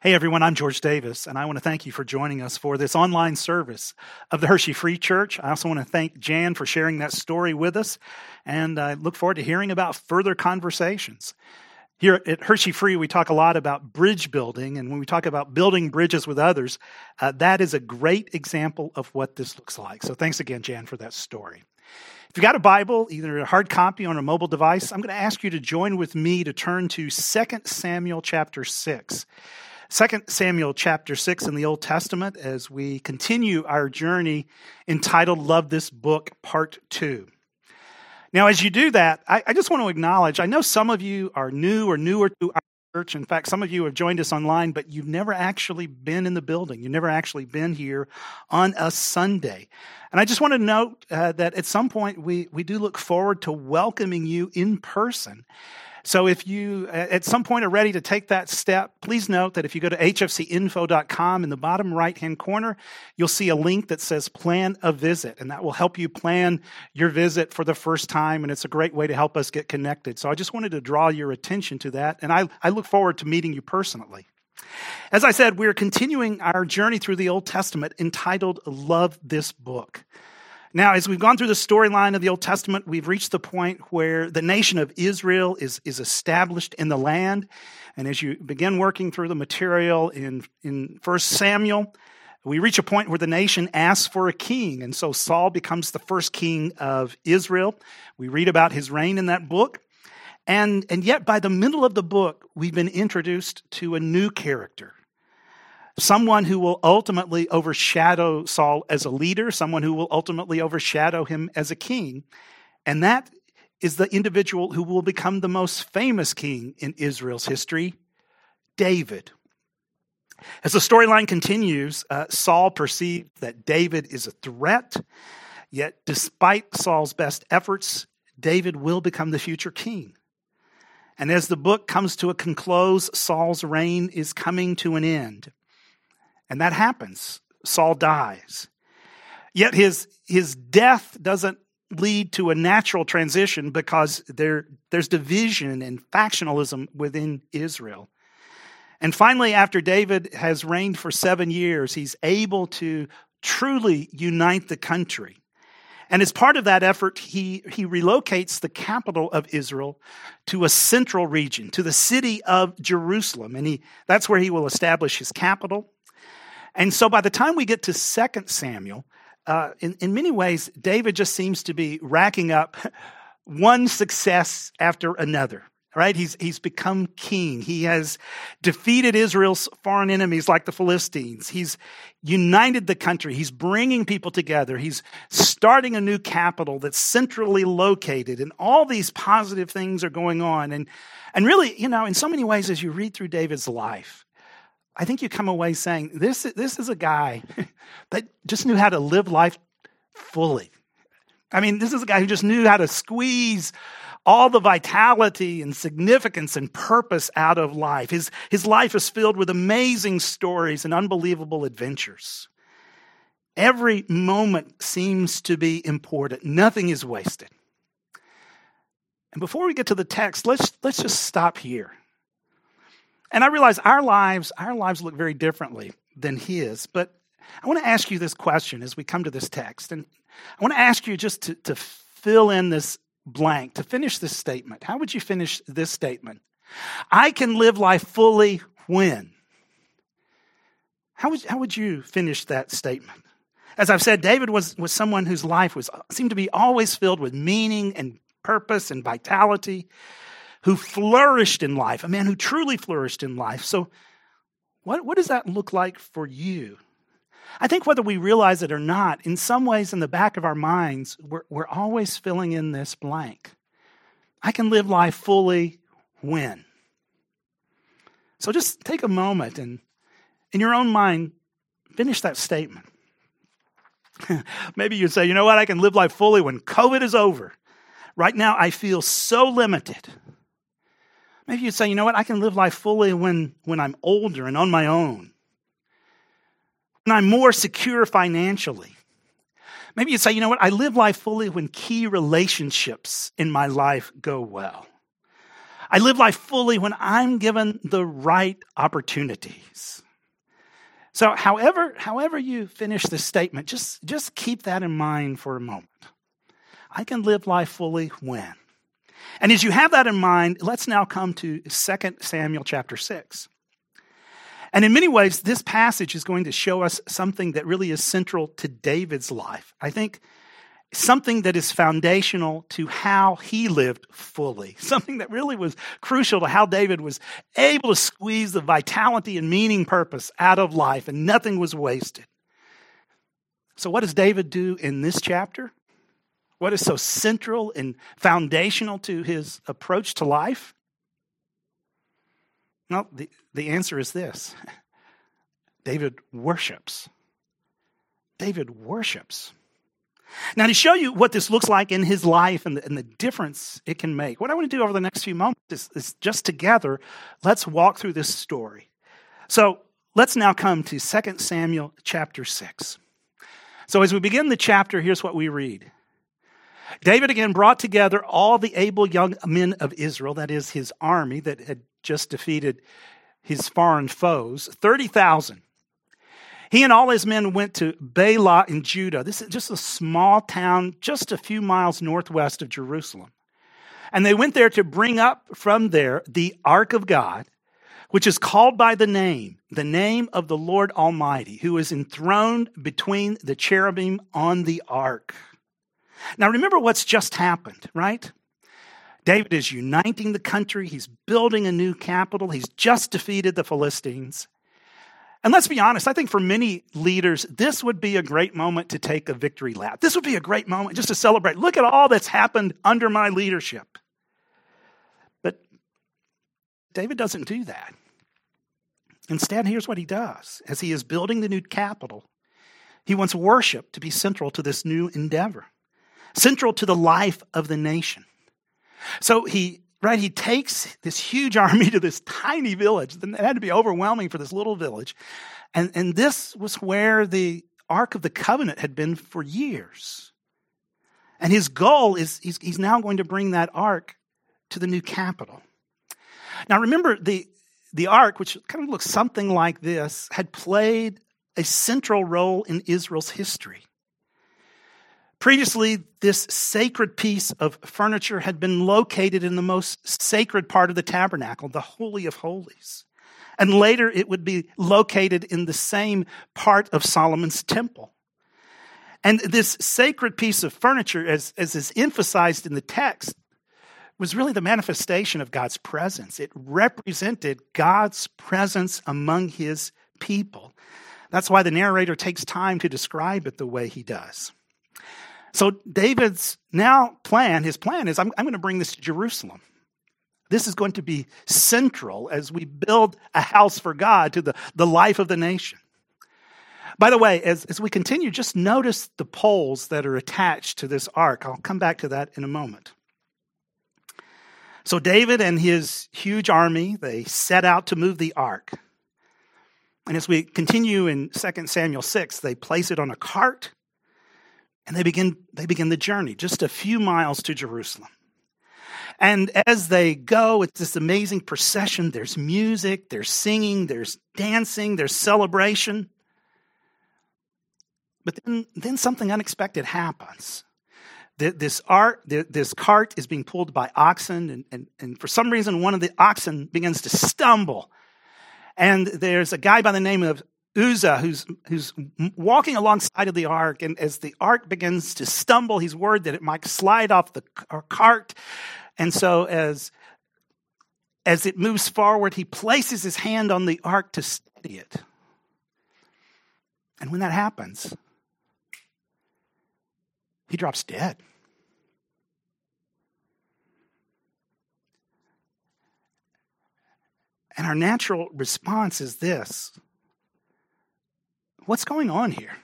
Hey everyone, I'm George Davis, and I want to thank you for joining us for this online service of the Hershey Free Church. I also want to thank Jan for sharing that story with us, and I look forward to hearing about further conversations. Here at Hershey Free, we talk a lot about bridge building, and when we talk about building bridges with others, uh, that is a great example of what this looks like. So thanks again, Jan, for that story. If you've got a Bible, either a hard copy or a mobile device, I'm going to ask you to join with me to turn to 2 Samuel chapter 6. 2 Samuel chapter 6 in the Old Testament as we continue our journey entitled Love This Book, Part 2. Now, as you do that, I, I, just want to acknowledge I know some of you are new or newer to our church. In fact, some of you have joined us online, but you've never actually been in the building. You've never actually been here on a Sunday. And I just want to note uh, that at some point we, we do look forward to welcoming you in person. So if you at some point are ready to take that step, please note that if you go to hfcinfo.com in the bottom right hand corner, you'll see a link that says plan a visit, and that will help you plan your visit for the first time. And it's a great way to help us get connected. So I just wanted to draw your attention to that. And I, I look forward to meeting you personally. As I said, we're continuing our journey through the Old Testament entitled Love This Book. Now, as we've gone through the storyline of the Old Testament, we've reached the point where the nation of Israel is, is established in the land. And as you begin working through the material in, in 1 Samuel, we reach a point where the nation asks for a king. And so Saul becomes the first king of Israel. We read about his reign in that book. And, and yet, by the middle of the book, we've been introduced to a new character someone who will ultimately overshadow Saul as a leader, someone who will ultimately overshadow him as a king. And that is the individual who will become the most famous king in Israel's history, David. As the storyline continues, uh, Saul perceives that David is a threat, yet, despite Saul's best efforts, David will become the future king. And as the book comes to a conclose, Saul's reign is coming to an end. And that happens. Saul dies. Yet his, his death doesn't lead to a natural transition because there, there's division and factionalism within Israel. And finally, after David has reigned for seven years, he's able to truly unite the country. And as part of that effort, he, he relocates the capital of Israel to a central region, to the city of Jerusalem. And he, that's where he will establish his capital. And so by the time we get to 2 Samuel, uh, in, in many ways, David just seems to be racking up one success after another. Right? He's, he's become king. He has defeated Israel's foreign enemies like the Philistines. He's united the country. He's bringing people together. He's starting a new capital that's centrally located. And all these positive things are going on. And, and really, you know, in so many ways, as you read through David's life, I think you come away saying, this, this is a guy that just knew how to live life fully. I mean, this is a guy who just knew how to squeeze all the vitality and significance and purpose out of life. His, his life is filled with amazing stories and unbelievable adventures. Every moment seems to be important, nothing is wasted. And before we get to the text, let's, let's just stop here and I realize our lives, our lives look very differently than his. But I want to ask you this question as we come to this text. And I want to ask you just to, to fill in this blank, to finish this statement. How would you finish this statement? I can live life fully when? How would, how would you finish that statement? As I've said, David was, was someone whose life was seemed to be always filled with meaning and purpose and vitality who flourished in life, a man who truly flourished in life. So, what, what does that look like for you? I think whether we realize it or not, in some ways in the back of our minds, we're, we're always filling in this blank. I can live life fully when? So just take a moment and, in your own mind, finish that statement. Maybe you'd say, you know what, I can live life fully when COVID is over. Right now, I feel so limited. Maybe you'd say, you know what, I can live life fully when, when I'm older and on my own. When I'm more secure financially. Maybe you'd say, you know what, I live life fully when key relationships in my life go well. I live life fully when I'm given the right opportunities. So, however, however you finish this statement, just, just keep that in mind for a moment. I can live life fully when. And as you have that in mind, let's now come to 2 Samuel chapter 6. And in many ways, this passage is going to show us something that really is central to David's life. I think something that is foundational to how he lived fully, something that really was crucial to how David was able to squeeze the vitality and meaning purpose out of life, and nothing was wasted. So, what does David do in this chapter? What is so central and foundational to his approach to life? Well, the, the answer is this David worships. David worships. Now, to show you what this looks like in his life and the, and the difference it can make, what I want to do over the next few moments is, is just together, let's walk through this story. So let's now come to 2 Samuel chapter 6. So as we begin the chapter, here's what we read. David again brought together all the able young men of Israel, that is his army that had just defeated his foreign foes, 30,000. He and all his men went to Baalah in Judah. This is just a small town just a few miles northwest of Jerusalem. And they went there to bring up from there the ark of God, which is called by the name, the name of the Lord Almighty, who is enthroned between the cherubim on the ark. Now remember what's just happened, right? David is uniting the country. He's building a new capital. He's just defeated the Philistines. And let's be honest, I think for many leaders, this would be a great moment to take a victory lap. This would be a great moment just to celebrate. Look at all that's happened under my leadership. But David doesn't do that. Instead, here's what he does as he is building the new capital, he wants worship to be central to this new endeavor, central to the life of the nation. So he right? He takes this huge army to this tiny village. It had to be overwhelming for this little village. And, and this was where the Ark of the Covenant had been for years. And his goal is he's, he's now going to bring that Ark to the new capital. Now remember, the, the Ark, which kind of looks something like this, had played a central role in Israel's history. Previously, this sacred piece of furniture had been located in the most sacred part of the tabernacle, the Holy of Holies. And later, it would be located in the same part of Solomon's temple. And this sacred piece of furniture, as, as is emphasized in the text, was really the manifestation of God's presence. It represented God's presence among his people. That's why the narrator takes time to describe it the way he does. So David's now plan, his plan is I'm, I'm going to bring this to Jerusalem. This is going to be central as we build a house for God to the, the life of the nation. By the way, as, as we continue, just notice the poles that are attached to this ark. I'll come back to that in a moment. So David and his huge army, they set out to move the ark. And as we continue in 2 Samuel 6, they place it on a cart and they begin, they begin the journey, just a few miles to Jerusalem. And as they go, it's this amazing procession. There's music, there's singing, there's dancing, there's celebration. But then, then something unexpected happens. This, art, this cart is being pulled by oxen, and, and, and for some reason, one of the oxen begins to stumble. And there's a guy by the name of Uzzah, who's, who's walking alongside of the ark, and as the ark begins to stumble, he's worried that it might slide off the cart. And so, as, as it moves forward, he places his hand on the ark to steady it. And when that happens, he drops dead. And our natural response is this What's going on here?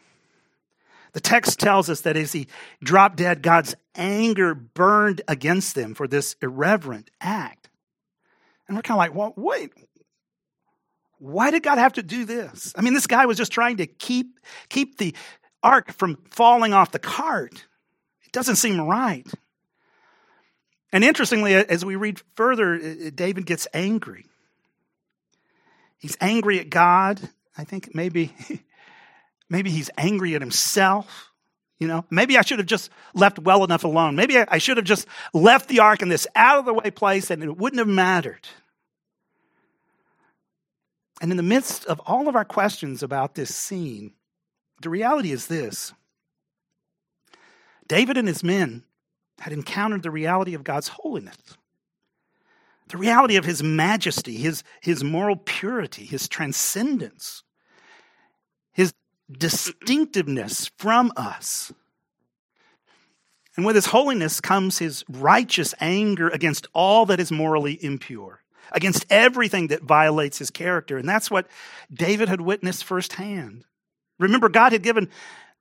The text tells us that as he dropped dead, God's anger burned against them for this irreverent act. And we're kind of like, well, wait, why did God have to do this? I mean, this guy was just trying to keep, keep the ark from falling off the cart. It doesn't seem right. And interestingly, as we read further, David gets angry. He's angry at God. I think maybe, maybe he's angry at himself. You know, maybe I should have just left well enough alone. Maybe I should have just left the ark in this out of the way place and it wouldn't have mattered. And in the midst of all of our questions about this scene, the reality is this David and his men had encountered the reality of God's holiness, the reality of his majesty, his, his moral purity, his transcendence, distinctiveness from us. And with his holiness comes his righteous anger against all that is morally impure, against everything that violates his character. And that's what David had witnessed firsthand. Remember, God had given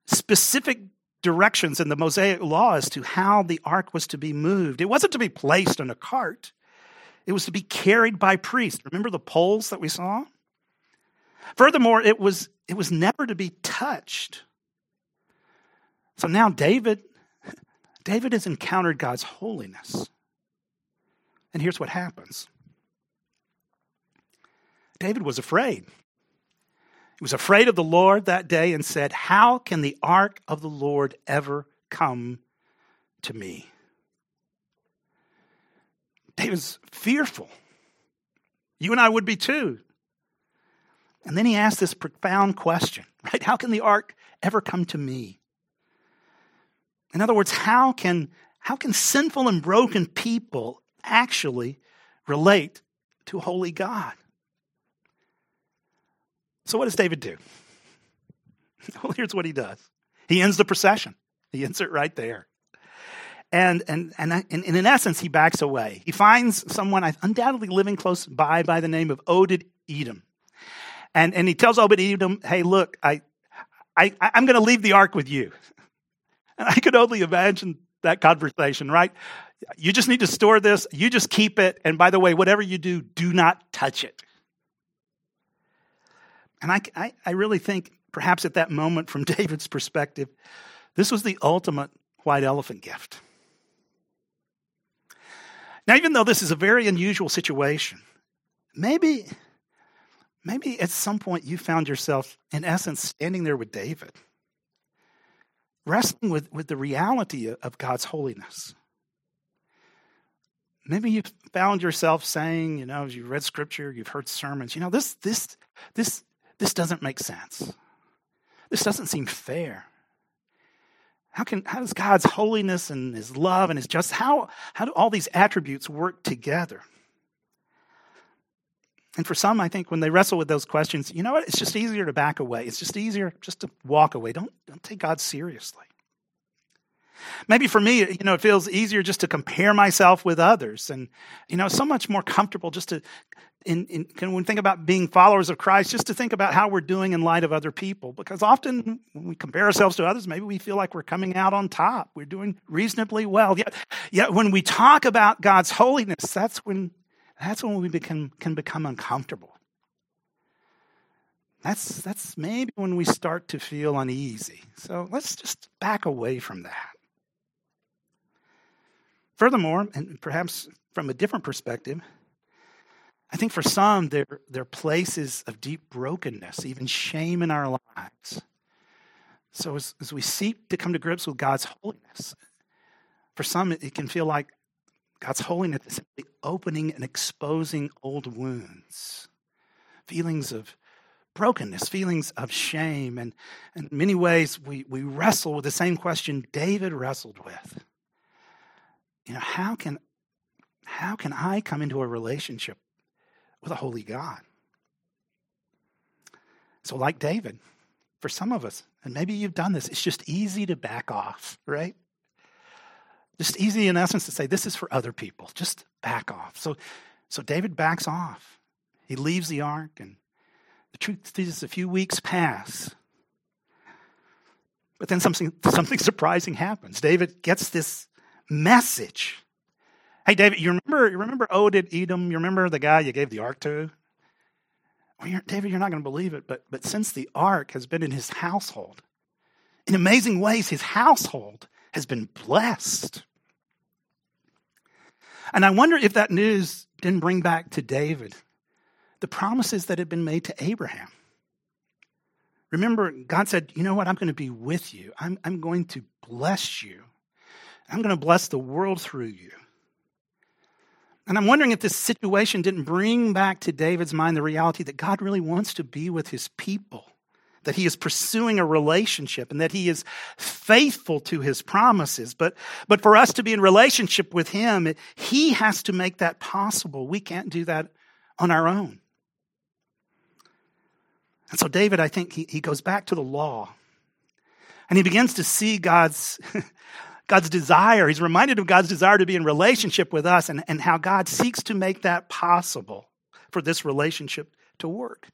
specific directions in the Mosaic law as to how the ark was to be moved. It wasn't to be placed on a cart, it was to be carried by priests. Remember the poles that we saw? Furthermore, it was, it was never to be touched. So now David, David has encountered God's holiness. And here's what happens David was afraid. He was afraid of the Lord that day and said, How can the ark of the Lord ever come to me? David's fearful. You and I would be too. And then he asked this profound question, right? How can the ark ever come to me? In other words, how can, how can sinful and broken people actually relate to holy God? So, what does David do? Well, here's what he does he ends the procession, he ends it right there. And, and, and, and in essence, he backs away. He finds someone undoubtedly living close by by the name of Obed Edom. And, and he tells Obed Edom, hey, look, I, I, I'm going to leave the ark with you. And I could only imagine that conversation, right? You just need to store this. You just keep it. And by the way, whatever you do, do not touch it. And I, I, I really think, perhaps at that moment, from David's perspective, this was the ultimate white elephant gift. Now, even though this is a very unusual situation, maybe, maybe at some point you found yourself, in essence, standing there with David, wrestling with, with the reality of God's holiness. Maybe you found yourself saying, you know, as you read scripture, you've heard sermons, you know, this, this, this, this doesn't make sense. This doesn't seem fair. How can how does God's holiness and his love and his justice, how, how do all these attributes work together? And for some, I think when they wrestle with those questions, you know what? It's just easier to back away. It's just easier just to walk away. Don't, don't take God seriously. Maybe for me, you know, it feels easier just to compare myself with others. And, you know, so much more comfortable just to, in, in, when we think about being followers of Christ, just to think about how we're doing in light of other people. Because often when we compare ourselves to others, maybe we feel like we're coming out on top. We're doing reasonably well. Yet, yet when we talk about God's holiness, that's when, that's when we become, can become uncomfortable. That's, that's maybe when we start to feel uneasy. So let's just back away from that. Furthermore, and perhaps from a different perspective, I think for some, there, there are places of deep brokenness, even shame in our lives. So, as, as we seek to come to grips with God's holiness, for some, it, it can feel like God's holiness is simply opening and exposing old wounds, feelings of brokenness, feelings of shame. And, in many ways, we, we wrestle with the same question David wrestled with you know, how can how can I come into a relationship with a holy God? So, like David, for some of us, and maybe you've done this, it's just easy to back off, right? Just easy in essence to say, this is for other people. Just back off. So, so David backs off. He leaves the ark, and the truth is, a few weeks pass. But then something, something surprising happens. David gets this message. Hey, David, you remember, you remember Obed Edom? You remember the guy you gave the ark to? Well, you're, David, you're not going to believe it, but, but since the ark has been in his household, in amazing ways, his household has been blessed. And I wonder if that news didn't bring back to David the promises that had been made to Abraham. Remember, God said, You know what? I'm going to be with you. I'm, I'm going to bless you. I'm going to bless the world through you. And I'm wondering if this situation didn't bring back to David's mind the reality that God really wants to be with his people, that he is pursuing a relationship, and that he is faithful to his promises. But, but for us to be in relationship with him, he has to make that possible. We can't do that on our own. And so, David, I think he, he goes back to the law and he begins to see God's, God's desire. He's reminded of God's desire to be in relationship with us and, and how God seeks to make that possible for this relationship to work.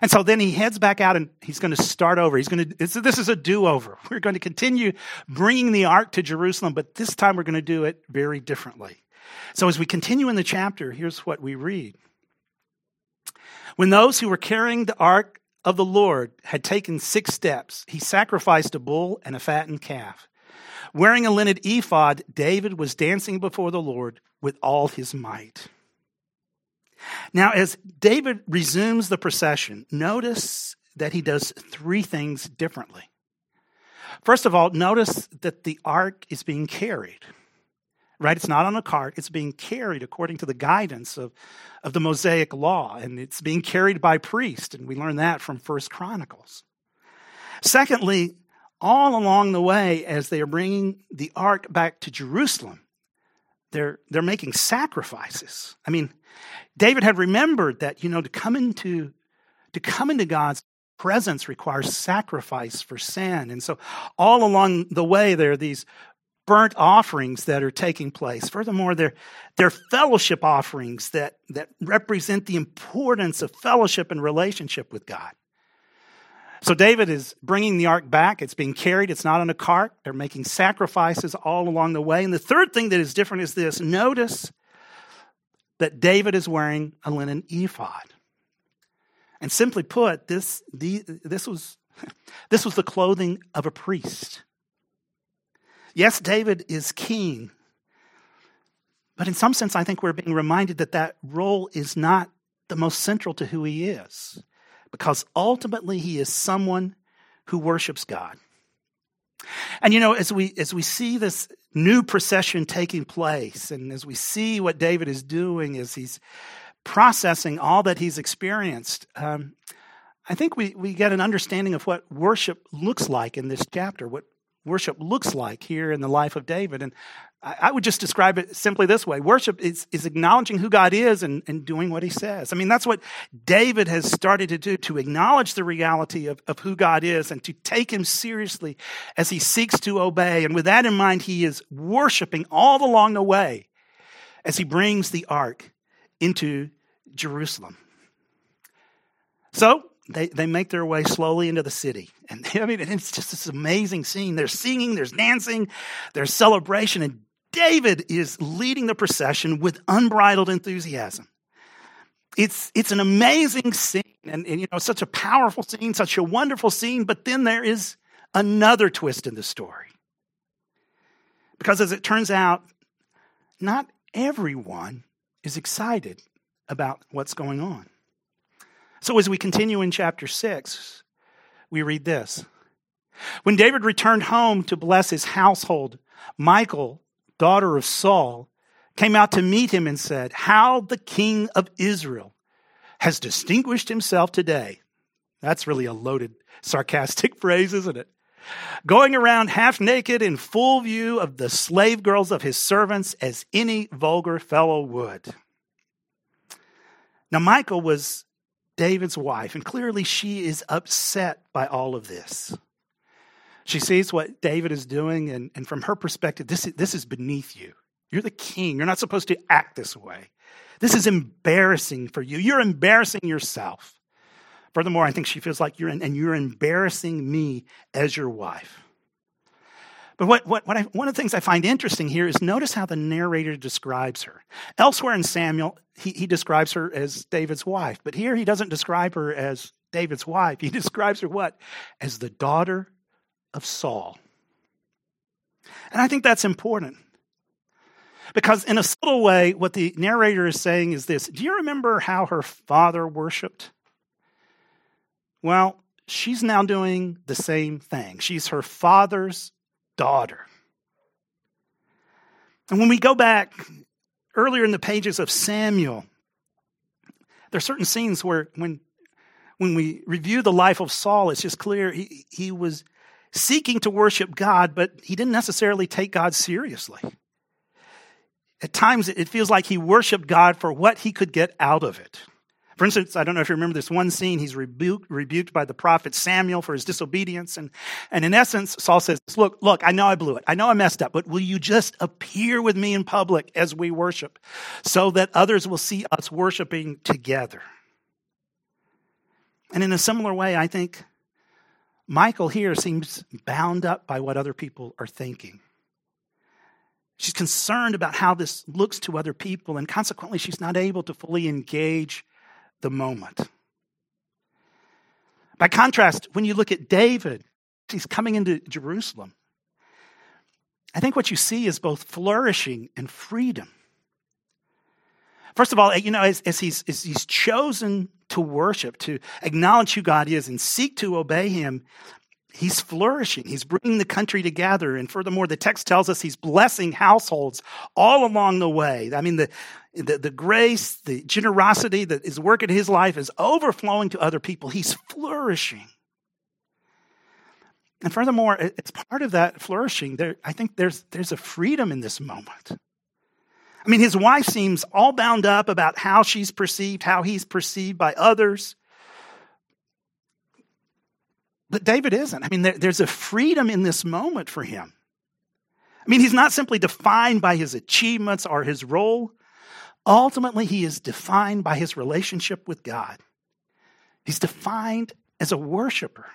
And so then he heads back out and he's going to start over. He's going to, this is a do over. We're going to continue bringing the ark to Jerusalem, but this time we're going to do it very differently. So as we continue in the chapter, here's what we read. When those who were carrying the ark of the Lord had taken six steps, he sacrificed a bull and a fattened calf. Wearing a linen ephod, David was dancing before the Lord with all his might. Now, as David resumes the procession, notice that he does three things differently. First of all, notice that the ark is being carried right? It's not on a cart, it's being carried according to the guidance of, of the Mosaic law, and it's being carried by priests, and we learn that from First Chronicles. Secondly, all along the way, as they are bringing the ark back to Jerusalem, they're, they're making sacrifices. I mean, David had remembered that, you know, to come into, to come into God's presence requires sacrifice for sin. And so all along the way, there are these burnt offerings that are taking place. Furthermore, they're, they're fellowship offerings that, that represent the importance of fellowship and relationship with God. So David is bringing the ark back. It's being carried. It's not on a cart. They're making sacrifices all along the way. And the third thing that is different is this. Notice that David is wearing a linen ephod. And simply put, this, the, this, was, this was the clothing of a priest. Yes, David is king. But in some sense, I think we're being reminded that that role is not the most central to who he is, because ultimately he is someone who worships God. And you know, as we as we see this new procession taking place, and as we see what David is doing as he's processing all that he's experienced, um, I think we, we get an understanding of what worship looks like in this chapter, what worship looks like here in the life of David. And I, would just describe it simply this way worship is, is acknowledging who God is and, and doing what he says. I mean, that's what David has started to do to acknowledge the reality of, of who God is and to take him seriously as he seeks to obey. And with that in mind, he is worshiping all along the way as he brings the ark into Jerusalem. So, they, they make their way slowly into the city. And I mean, it's just this amazing scene. There's singing, there's dancing, there's celebration, and David is leading the procession with unbridled enthusiasm. It's, it's an amazing scene and, and, you know, such a powerful scene, such a wonderful scene, but then there is another twist in the story. Because as it turns out, not everyone is excited about what's going on. So as we continue in chapter 6, we read this. When David returned home to bless his household, Michal, daughter of Saul, came out to meet him and said, How the king of Israel has distinguished himself today. That's really a loaded, sarcastic phrase, isn't it? Going around half naked in full view of the slave girls of his servants as any vulgar fellow would. Now, Michal was David's wife, and clearly she is upset by all of this. She sees what David is doing, and, and from her perspective, this, this is beneath you. You're the king. You're not supposed to act this way. This is embarrassing for you. You're embarrassing yourself. Furthermore, I think she feels like you're, in, and you're embarrassing me as your wife. But what, what, what I, one of the things I find interesting here is notice how the narrator describes her. Elsewhere in Samuel, he, he describes her as David's wife, but here he doesn't describe her as David's wife. He describes her what? As the daughter of Saul. And I think that's important Because, in a subtle way, what the narrator is saying is this Do you remember how her father worshiped? Well, she's now doing the same thing. She's her father's daughter. And when we go back earlier in the pages of Samuel, there are certain scenes where when when we review the life of Saul, it's just clear he, he was seeking to worship God, but he didn't necessarily take God seriously. At times, it feels like he worshiped God for what he could get out of it. For instance, I don't know if you remember this one scene, he's rebuked, rebuked by the prophet Samuel for his disobedience. And, and in essence, Saul says, Look, look, I know I blew it. I know I messed up, but will you just appear with me in public as we worship so that others will see us worshiping together? And in a similar way, I think Michal here seems bound up by what other people are thinking. She's concerned about how this looks to other people, and consequently, she's not able to fully engage the moment. By contrast, when you look at David, he's coming into Jerusalem. I think what you see is both flourishing and freedom. First of all, you know, as, as, he's, as he's chosen to worship, to acknowledge who God is and seek to obey him, he's flourishing. He's bringing the country together. And furthermore, the text tells us he's blessing households all along the way. I mean, the, the, the grace, the generosity that is working in his life is overflowing to other people. He's flourishing. And furthermore, it's part of that flourishing. There, I think there's, there's a freedom in this moment. I mean, his wife seems all bound up about how she's perceived, how he's perceived by others. But David isn't. I mean, there, there's a freedom in this moment for him. I mean, he's not simply defined by his achievements or his role. Ultimately, he is defined by his relationship with God. He's defined as a worshiper.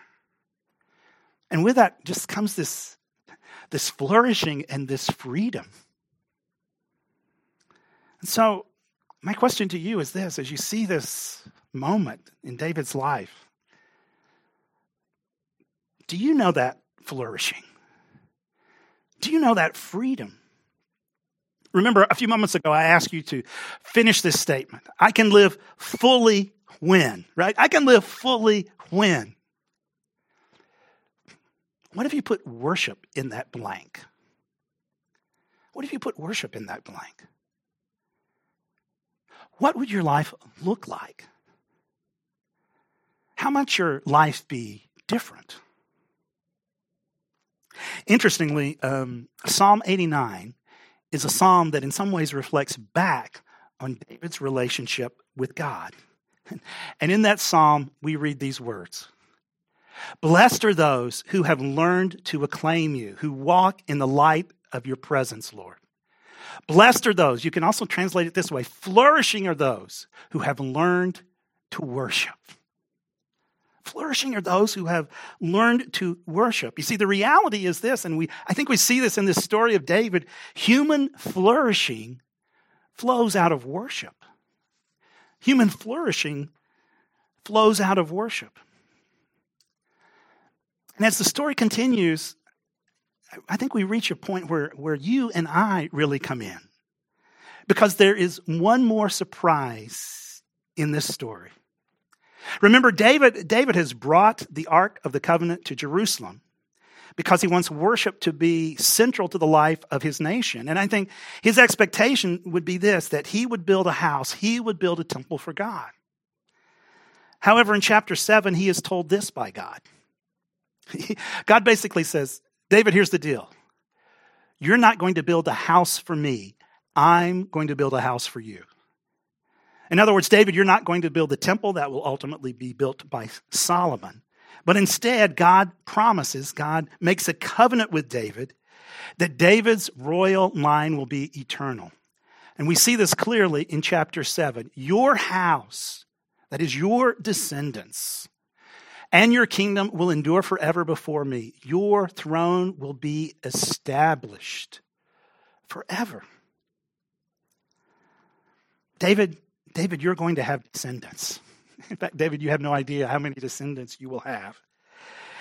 And with that just comes this, this flourishing and this freedom. And so, my question to you is this as you see this moment in David's life, do you know that flourishing? Do you know that freedom? Remember, a few moments ago, I asked you to finish this statement. I can live fully when, right? I can live fully when. What if you put worship in that blank? What if you put worship in that blank? What would your life look like? How might your life be different? Interestingly, um, Psalm 89 is a psalm that in some ways reflects back on David's relationship with God. And in that psalm, we read these words Blessed are those who have learned to acclaim you, who walk in the light of your presence, Lord. Blessed are those, you can also translate it this way flourishing are those who have learned to worship. Flourishing are those who have learned to worship. You see, the reality is this, and we, I think we see this in this story of David human flourishing flows out of worship. Human flourishing flows out of worship. And as the story continues, I think we reach a point where, where you and I really come in. Because there is one more surprise in this story. Remember, David, David has brought the Ark of the Covenant to Jerusalem because he wants worship to be central to the life of his nation. And I think his expectation would be this that he would build a house, he would build a temple for God. However, in chapter 7, he is told this by God. God basically says, David, here's the deal. You're not going to build a house for me. I'm going to build a house for you. In other words, David, you're not going to build the temple that will ultimately be built by Solomon. But instead, God promises, God makes a covenant with David that David's royal line will be eternal. And we see this clearly in chapter 7. Your house, that is your descendants, and your kingdom will endure forever before me. Your throne will be established forever. David, David, you're going to have descendants. In fact, David, you have no idea how many descendants you will have.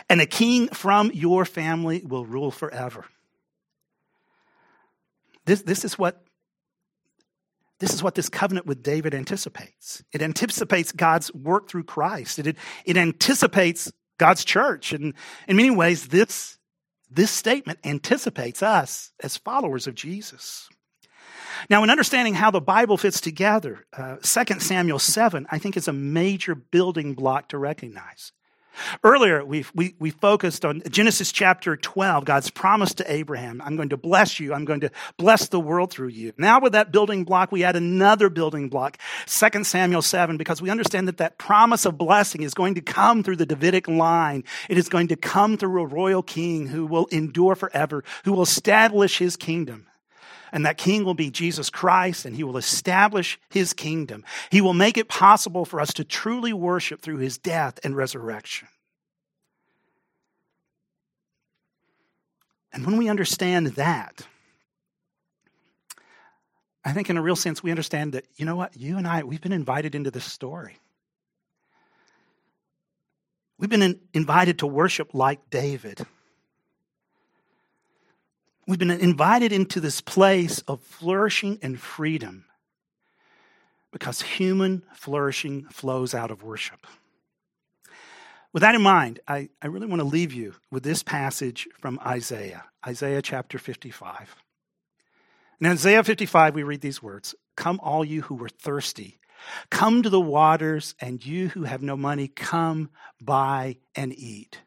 And a king from your family will rule forever. This, this is what This is what this covenant with David anticipates. It anticipates God's work through Christ. It, it anticipates God's church. And in many ways, this, this statement anticipates us as followers of Jesus. Now, in understanding how the Bible fits together, uh, 2 Samuel 7, I think, is a major building block to recognize. Earlier, we, we, we focused on Genesis chapter 12, God's promise to Abraham I'm going to bless you, I'm going to bless the world through you. Now, with that building block, we add another building block, 2 Samuel 7, because we understand that that promise of blessing is going to come through the Davidic line. It is going to come through a royal king who will endure forever, who will establish his kingdom. And that king will be Jesus Christ, and he will establish his kingdom. He will make it possible for us to truly worship through his death and resurrection. And when we understand that, I think in a real sense, we understand that, you know what, you and I, we've been invited into this story. We've been in, invited to worship like David. We've been invited into this place of flourishing and freedom because human flourishing flows out of worship. With that in mind, I, I really want to leave you with this passage from Isaiah, Isaiah chapter 55. In Isaiah 55, we read these words Come, all you who are thirsty, come to the waters, and you who have no money, come buy and eat.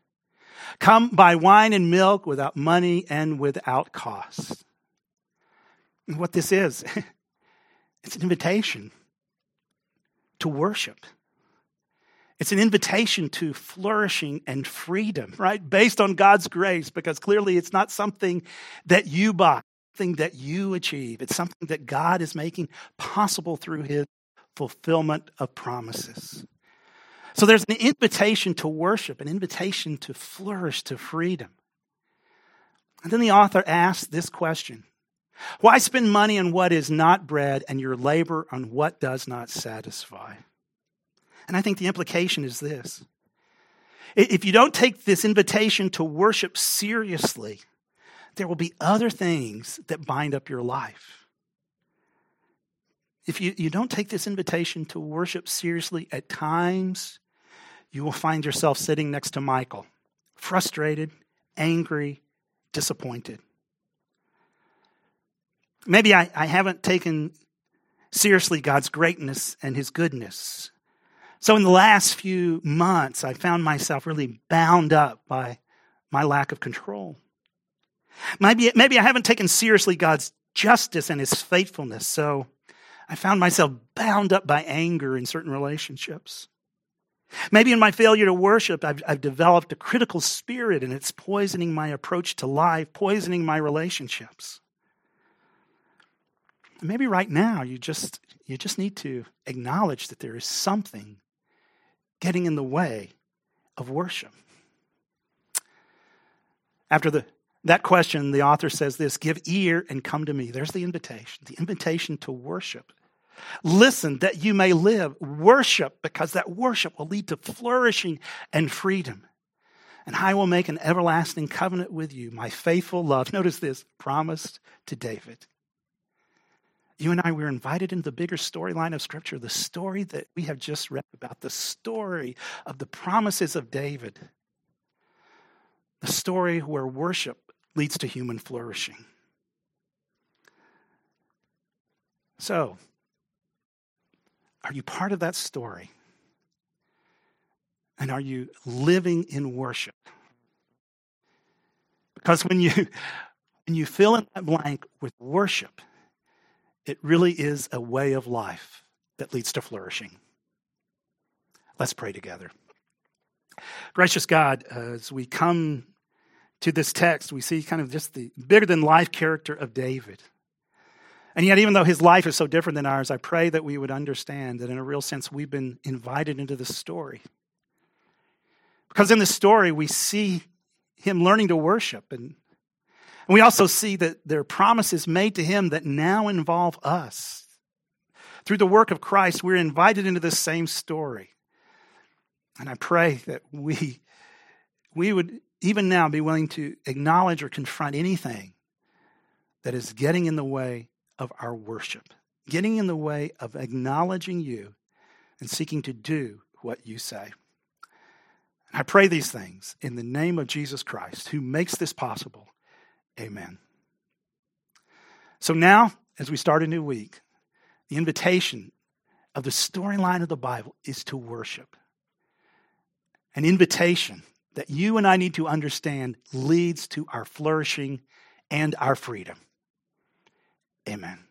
Come buy wine and milk without money and without cost. What this is, it's an invitation to worship. It's an invitation to flourishing and freedom, right? Based on God's grace, because clearly it's not something that you buy, something that you achieve. It's something that God is making possible through his fulfillment of promises. So there's an invitation to worship, an invitation to flourish to freedom. And then the author asks this question Why spend money on what is not bread and your labor on what does not satisfy? And I think the implication is this if you don't take this invitation to worship seriously, there will be other things that bind up your life. If you, you don't take this invitation to worship seriously at times, you will find yourself sitting next to Michal, frustrated, angry, disappointed. Maybe I, I haven't taken seriously God's greatness and his goodness. So in the last few months, I found myself really bound up by my lack of control. Maybe, maybe I haven't taken seriously God's justice and his faithfulness. So I found myself bound up by anger in certain relationships. Maybe in my failure to worship, I've, I've, developed a critical spirit and it's poisoning my approach to life, poisoning my relationships. Maybe right now you just, you just need to acknowledge that there is something getting in the way of worship. After the, that question, the author says this Give ear and come to me. There's the invitation, the invitation to worship. Listen that you may live. Worship because that worship will lead to flourishing and freedom. And I will make an everlasting covenant with you, my faithful love. Notice this promised to David. You and I, we're invited into the bigger storyline of Scripture, the story that we have just read about, the story of the promises of David, the story where worship leads to human flourishing. So, are you part of that story? And are you living in worship? Because when you when you fill in that blank with worship, it really is a way of life that leads to flourishing. Let's pray together. Gracious God, as we come to this text, we see kind of just the bigger than life character of David. And yet, even though his life is so different than ours, I pray that we would understand that in a real sense, we've been invited into this story. Because in this story, we see him learning to worship. And, and we also see that there are promises made to him that now involve us. Through the work of Christ, we're invited into this same story. And I pray that we, we would even now be willing to acknowledge or confront anything that is getting in the way of our worship getting in the way of acknowledging you and seeking to do what you say. I pray these things in the name of Jesus Christ, who makes this possible. Amen. So now, as we start a new week, the invitation of the storyline of the Bible is to worship. An invitation that you and I need to understand leads to our flourishing and our freedom. Amen.